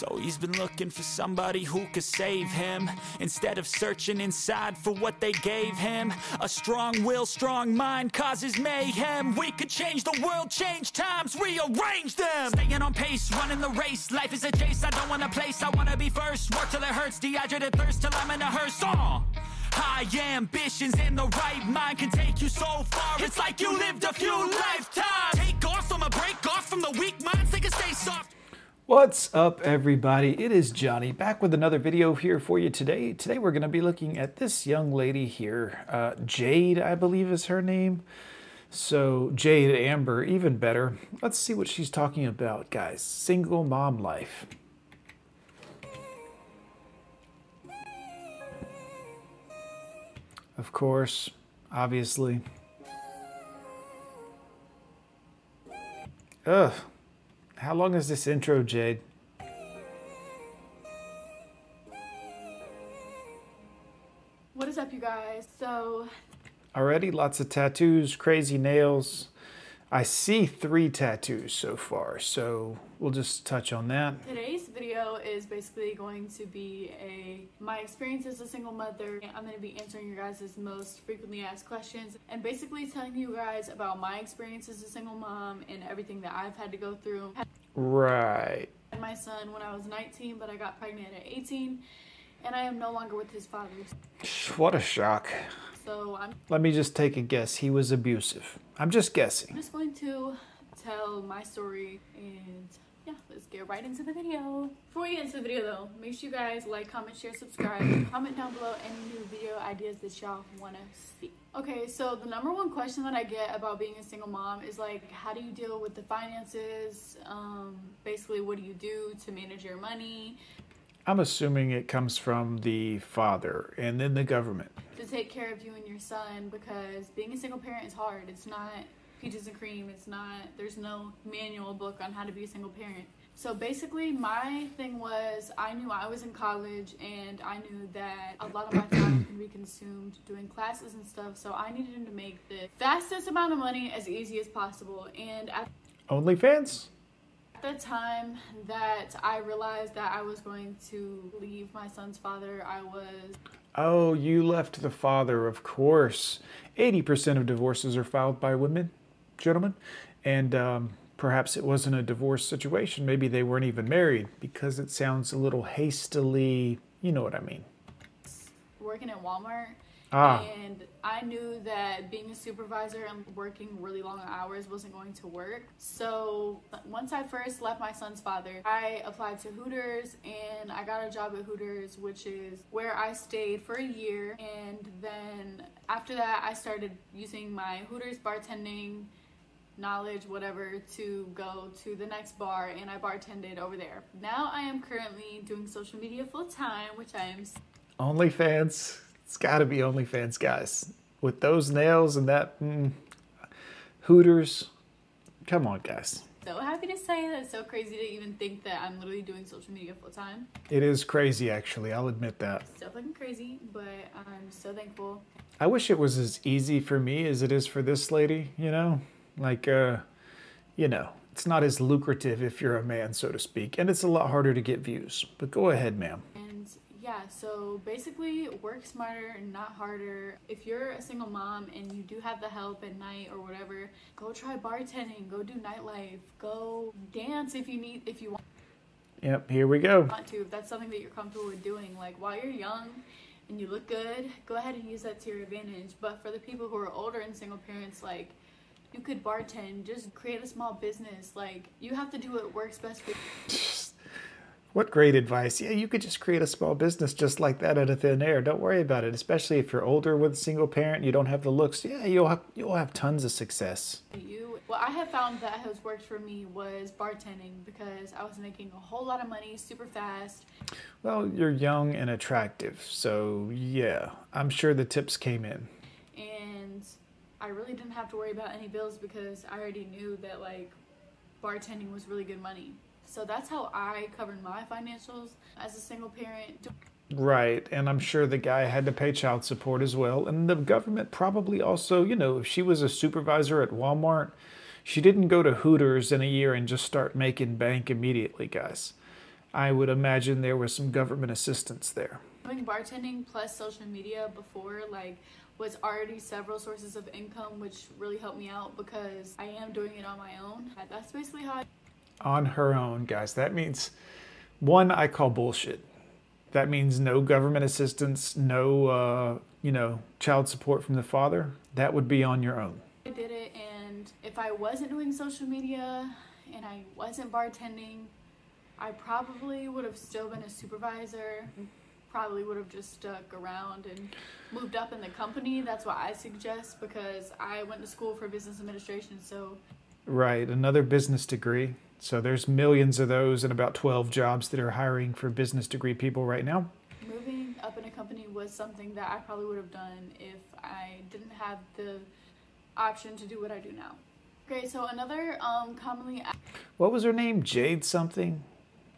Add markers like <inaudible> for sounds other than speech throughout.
So he's been looking for somebody who could save him. Instead of searching inside for what they gave him A strong will, strong mind causes mayhem. We could change the world, change times, rearrange them. Staying on pace, running the race. Life is a chase, I don't want a place. I wanna be first, work till it hurts Dehydrated thirst till I'm in a hearse. Uh. High ambitions and the right mind can take you so far. It's like you lived a few lifetimes. Take off from a break off from the weak minds What's up everybody? It is Johnny back with another video here for you today. Today we're going to be looking at this young lady here. Uh, Jade, I believe is her name. So Jade Amber, even better. Let's see what she's talking about, guys. Single mom life. Of course, obviously. Ugh. How long is this intro, Jade? What is up, you guys? So, Already lots of tattoos, crazy nails. I see three tattoos so far, so we'll just touch on that. today's video is basically going to be a my experience as a single mother. I'm going to be answering your guys' most frequently asked questions and basically telling you guys about my experience as a single mom and everything that I've had to go through. Right. had my son when I was 19, but I got pregnant at 18, and I am no longer with his father. What a shock. So, I'm Let me just take a guess. He was abusive. I'm just guessing. I'm just going to tell my story and yeah, let's get right into the video. Before we get into the video though, make sure you guys like, comment, share, subscribe, <coughs> comment down below any new video ideas that y'all want to see. Okay, so the number one question that I get about being a single mom is like, how do you deal with the finances? Um, basically, what do you do to manage your money, I'm assuming it comes from the father and then the government. to take care of you and your son? Because being a single parent is hard. It's not peaches and cream. It's not, there's no manual book on how to be a single parent. So basically, my thing was I knew I was in college and I knew that a lot of my time can be consumed doing classes and stuff. So I needed to make the fastest amount of money as easy as possible. And at OnlyFans? At the time that I realized that I was going to leave my son's father, I was Oh, you left the father, of course. 80% of divorces are filed by women, gentlemen. And um, perhaps it wasn't a divorce situation. Maybe they weren't even married because it sounds a little hastily, you know what I mean. working at Walmart. Ah. And I knew that being a supervisor and working really long hours wasn't going to work. So once I first left my son's father, I applied to Hooters and I got a job at Hooters, which is where I stayed for a year. And then after that, I started using my Hooters bartending knowledge, whatever, to go to the next bar and I bartended over there. Now I am currently doing social media full time, which I am OnlyFans. It's got to be OnlyFans, guys. With those nails and that mm, Hooters. Come on, guys. so happy to say that it's so crazy to even think that I'm literally doing social media full time. It is crazy, actually. I'll admit that. It's Still fucking crazy, but I'm so thankful. I wish it was as easy for me as it is for this lady, you know? Like, uh, you know, it's not as lucrative if you're a man, so to speak, and it's a lot harder to get views. But go ahead, ma'am. And yeah, so basically work smarter, not harder. If you're a single mom and you do have the help at night or whatever, go try bartending, go do nightlife, go dance if you need if you want Yep, here we go. want to, if that's something that you're comfortable with doing. Like while you're young and you look good, go ahead and use that to your advantage. But for the people who are older and single parents, like you could bartend, just create a small business. Like you have to do what works best for you. <laughs> What great advice. Yeah, you could just create a small business just like that out of thin air. Don't worry about it, especially if you're older with a single parent, you don't have the looks. Yeah, you'll have, you'll have tons of success. you. What I have found that has worked for me was bartending because I was making a whole lot of money super fast. Well, you're young and attractive, so yeah, I'm sure the tips came in. I really didn't have to worry about any bills because I already knew that like bartending was really good money. So that's how I covered my financials as a single parent. Right, and I'm sure the guy had to pay child support as well. And the government probably also, you know, if she was a supervisor at Walmart, she didn't go to Hooters in a year and just start making bank immediately, guys. I would imagine there was some government assistance there. Doing bartending plus social media before, like, was already several sources of income, which really helped me out because I am doing it on my own. That's basically how I. On her own, guys. That means one, I call bullshit. That means no government assistance, no, uh, you know, child support from the father. That would be on your own. I did it, and if I wasn't doing social media and I wasn't bartending, I probably would have still been a supervisor. Probably would have just stuck around and moved up in the company. That's what I suggest because I went to school for business administration. So, right, another business degree. So there's millions of those and about 12 jobs that are hiring for business degree people right now. Moving up in a company was something that I probably would have done if I didn't have the option to do what I do now. Okay, so another um, commonly. What was her name? Jade something?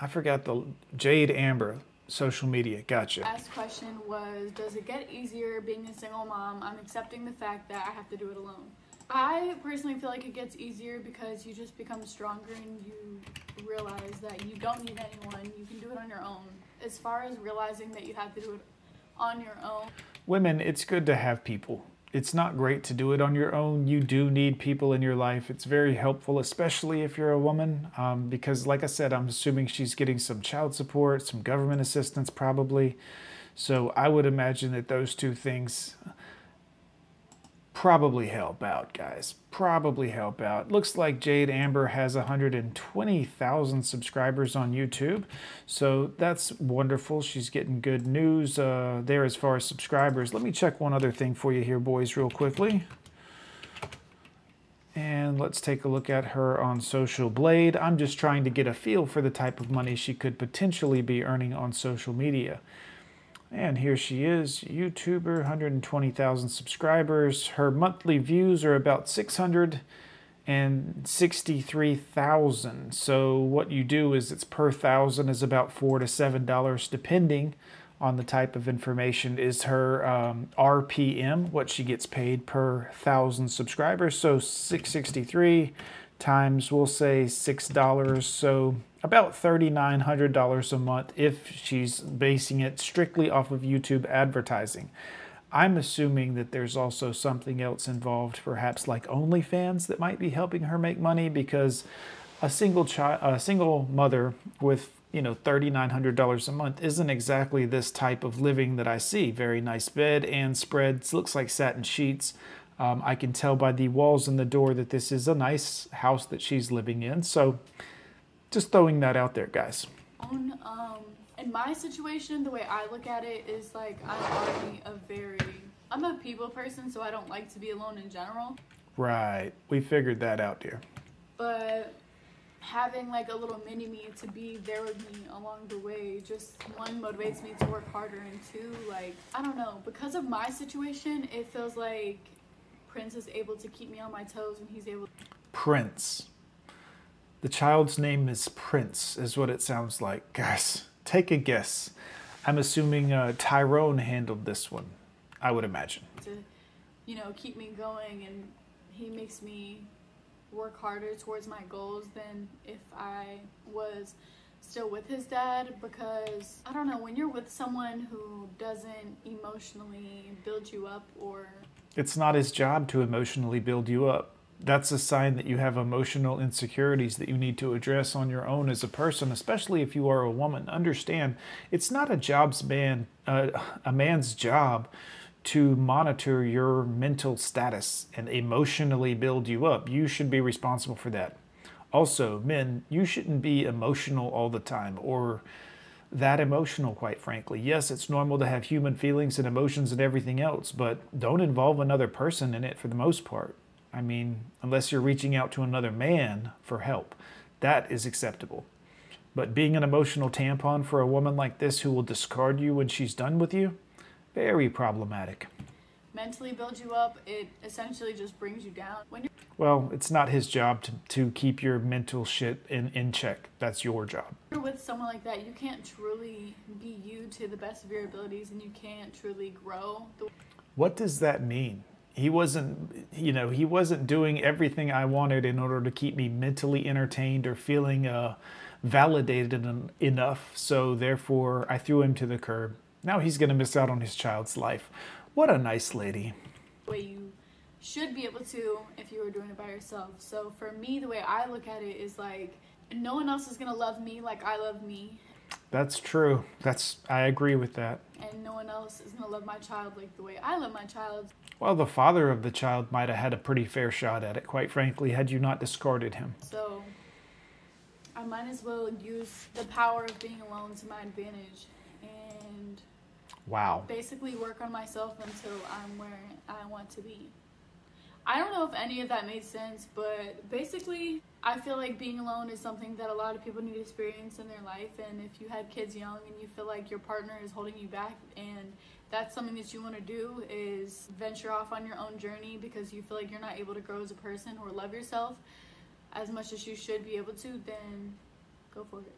I forgot the Jade Amber. Social media. Gotcha. Last question was Does it get easier being a single mom? I'm accepting the fact that I have to do it alone. I personally feel like it gets easier because you just become stronger and you realize that you don't need anyone. You can do it on your own. As far as realizing that you have to do it on your own. Women, it's good to have people. It's not great to do it on your own. You do need people in your life. It's very helpful, especially if you're a woman, um, because, like I said, I'm assuming she's getting some child support, some government assistance, probably. So I would imagine that those two things probably help out, guys. Probably help out. Looks like Jade Amber has 120,000 subscribers on YouTube. So that's wonderful. She's getting good news uh, there as far as subscribers. Let me check one other thing for you here, boys, real quickly. And let's take a look at her on Social Blade. I'm just trying to get a feel for the type of money she could potentially be earning on social media. And here she is, YouTuber, 120,000 subscribers. Her monthly views are about 663,000. So what you do is it's per thousand is about four to seven dollars, depending on the type of information. Is her um, RPM, what she gets paid per thousand subscribers? So 663 times, we'll say six dollars. So about $3,900 a month if she's basing it strictly off of YouTube advertising. I'm assuming that there's also something else involved, perhaps like OnlyFans, that might be helping her make money because a single child, a single mother with you know $3,900 a month isn't exactly this type of living that I see. Very nice bed and spreads, looks like satin sheets. Um, I can tell by the walls and the door that this is a nice house that she's living in. So just throwing that out there, guys. On, um, in my situation, the way I look at it is like I'm already a very, I'm a people person, so I don't like to be alone in general. Right. We figured that out, dear. But having like a little mini me to be there with me along the way just one motivates me to work harder and two like i don't know because of my situation it feels like prince is able to keep me on my toes and he's able prince the child's name is Prince, is what it sounds like. Guys, take a guess. I'm assuming uh, Tyrone handled this one, I would imagine. To, you know, keep me going, and he makes me work harder towards my goals than if I was still with his dad because I don't know, when you're with someone who doesn't emotionally build you up or. It's not his job to emotionally build you up that's a sign that you have emotional insecurities that you need to address on your own as a person, especially if you are a woman. Understand, it's not a job's man, uh, a man's job to monitor your mental status and emotionally build you up. You should be responsible for that. Also, men, you shouldn't be emotional all the time or that emotional, quite frankly. Yes, it's normal to have human feelings and emotions and everything else, but don't involve another person in it for the most part. I mean, unless you're reaching out to another man for help, that is acceptable. But being an emotional tampon for a woman like this who will discard you when she's done with you, very problematic. Mentally build you up, it essentially just brings you down. When you're well, it's not his job to, to keep your mental shit in, in check. That's your job. With someone like that, you can't truly be you to the best of your abilities and you can't truly grow. The- What does that mean? He wasn't you know he wasn't doing everything i wanted in order to keep me mentally entertained or feeling uh, validated en- enough, so therefore I threw him to the curb. Now he's going to miss out on his child's life. What a nice lady. way you should be able to if you were doing it by yourself. So for me, the way I look at it is like no one else is gonna love me like I love me, That's true. That's I agree with that. and no one else is gonna love my child like the way I love my child. Well, the father of the child might have had a pretty fair shot at it, quite frankly, had you not discarded him. So I might as well use the power of being alone to my advantage and Wow. basically work on myself until I'm where I want to be. I don't know if any of that made sense, but basically, I feel like being alone is something that a lot of people need to experience in their life. And if you have kids young and you feel like your partner is holding you back, and that's something that you want to do, is venture off on your own journey because you feel like you're not able to grow as a person or love yourself as much as you should be able to, then go for it.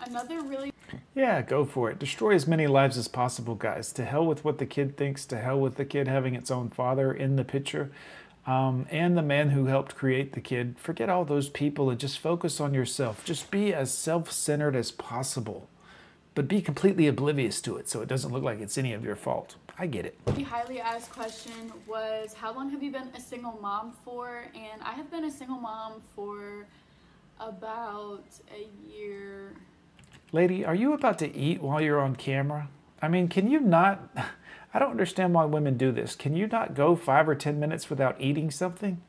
Another really Yeah, go for it. Destroy as many lives as possible, guys. To hell with what the kid thinks, to hell with the kid having its own father in the picture, um, and the man who helped create the kid. Forget all those people and just focus on yourself. Just be as self centered as possible, but be completely oblivious to it so it doesn't look like it's any of your fault. I get it. The highly asked question was How long have you been a single mom for? And I have been a single mom for about a year. Lady, are you about to eat while you're on camera? I mean, can you not? I don't understand why women do this. Can you not go five or 10 minutes without eating something?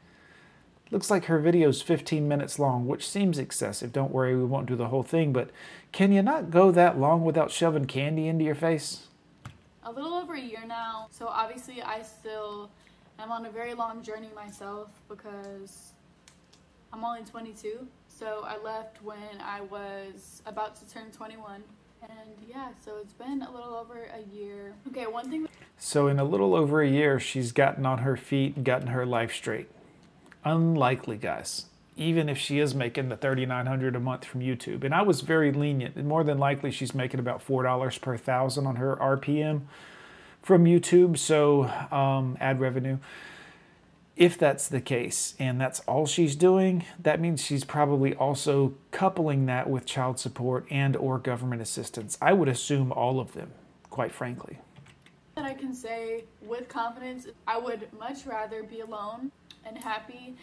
Looks like her video's 15 minutes long, which seems excessive. Don't worry, we won't do the whole thing, but can you not go that long without shoving candy into your face? A little over a year now. So obviously, I still am on a very long journey myself because I'm only 22. So I left when I was about to turn 21. And yeah, so it's been a little over a year. Okay, one thing So, in a little over a year, she's gotten on her feet and gotten her life straight. Unlikely, guys. Even if she is making the thirty-nine hundred a month from YouTube, and I was very lenient, more than likely she's making about four dollars per thousand on her RPM from YouTube, so um, ad revenue. If that's the case, and that's all she's doing, that means she's probably also coupling that with child support and or government assistance. I would assume all of them, quite frankly. that I can say with confidence, I would much rather be alone and happy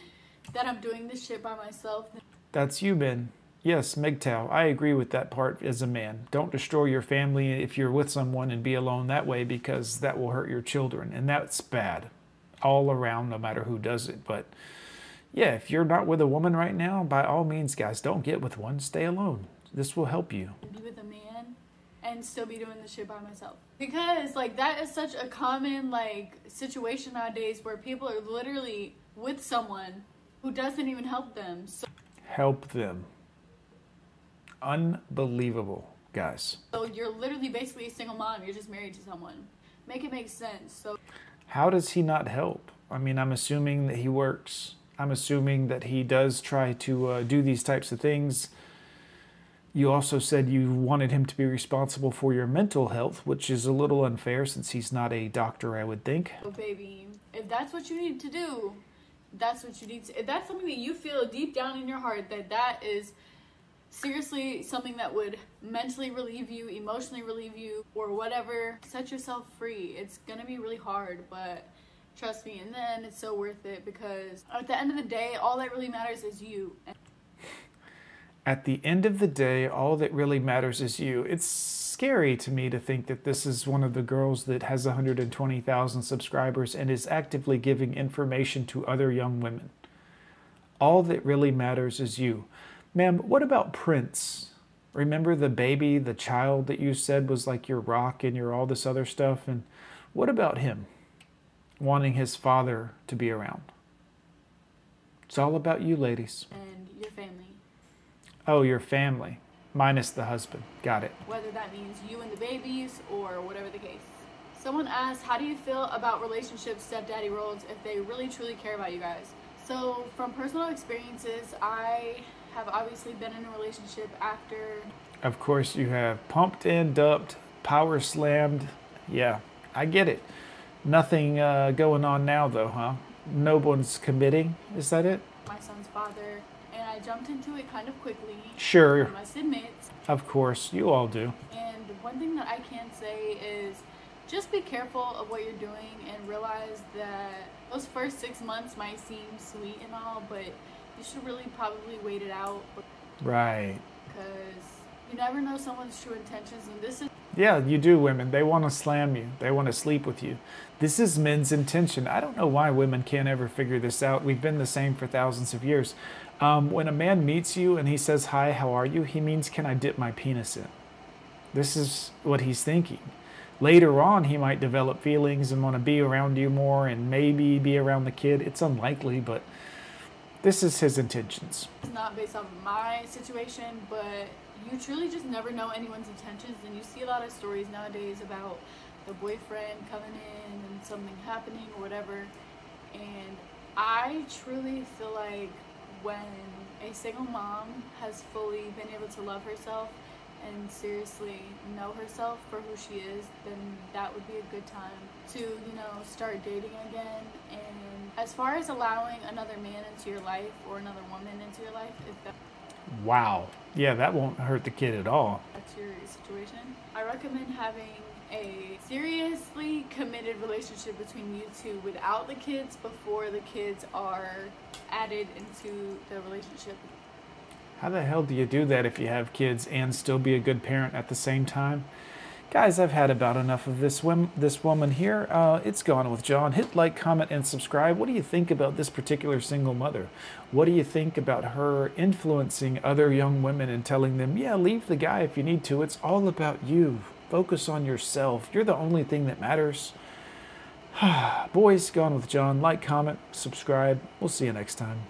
that I'm doing this shit by myself. That's you, Ben. Yes, MGTOW. I agree with that part as a man. Don't destroy your family if you're with someone and be alone that way because that will hurt your children. And that's bad all around, no matter who does it. But yeah, if you're not with a woman right now, by all means, guys, don't get with one. Stay alone. This will help you. Be with a man and still be doing this shit by myself. Because like that is such a common like situation nowadays where people are literally with someone who doesn't even help them. So, Help them. Unbelievable, guys. so you're literally basically a single mom. You're just married to someone. Make it make sense. So How does he not help? I mean, I'm assuming that he works. I'm assuming that he does try to uh, do these types of things. You also said you wanted him to be responsible for your mental health, which is a little unfair since he's not a doctor, I would think. Oh, baby, if that's what you need to do, that's what you need to. If that's something that you feel deep down in your heart that that is seriously something that would mentally relieve you, emotionally relieve you, or whatever, set yourself free. It's gonna be really hard, but trust me. And then it's so worth it because at the end of the day, all that really matters is you. At the end of the day, all that really matters is you. It's scary to me to think that this is one of the girls that has 120,000 subscribers and is actively giving information to other young women. All that really matters is you. Ma'am, what about Prince? Remember the baby, the child that you said was like your rock and your all this other stuff? And what about him? Wanting his father to be around. It's all about you, ladies. And your family. Oh, your family, minus the husband. Got it. whether that means you and the babies or whatever the case. Someone asked, How do you feel about relationship stepdaddy roles if they really truly care about you guys? So, from personal experiences, I have obviously been in a relationship after Of course, you have pumped and dumped, power slammed. Yeah, I get it. Nothing uh, going on now, though, huh? No one's committing. Is that it? my son's father, and I jumped into it kind of quickly. Sure. I must admit. Of course, you all do. And one thing that I can say is just be careful of what you're doing and realize that those first six months might seem sweet and all, but you should really probably wait it out. Right. Because you never know someone's true intentions, and this is. Yeah, you do, women. They want to slam you. They want to sleep with you. This is men's intention. I don't know why women can't ever figure this out. We've been the same for thousands of years. Um, when a man meets you and he says, Hi, how are you? He means, Can I dip my penis in? This is what he's thinking. Later on, he might develop feelings and want to be around you more and maybe be around the kid. It's unlikely, but this is his intentions. It's not based on my situation, but you truly just never know anyone's intentions. And you see a lot of stories nowadays about the boyfriend coming in and something happening or whatever. And I truly feel like when a single mom has fully been able to love herself and seriously know herself for who she is, then that would be a good time to, you know, start dating again. And as far as allowing another man into your life or another woman into your life, if that Wow. Yeah, that won't hurt the kid at all. that's your situation, I recommend having a seriously committed relationship between you two without the kids before the kids are added into the relationship. How the hell do you do that if you have kids and still be a good parent at the same time? Guys, I've had about enough of this wom- this woman here. Uh, it's gone with John. Hit like, comment, and subscribe. What do you think about this particular single mother? What do you think about her influencing other young women and telling them, yeah, leave the guy if you need to. It's all about you. Focus on yourself. You're the only thing that matters. <sighs> Boys, gone with John. Like, comment, subscribe. We'll see you next time.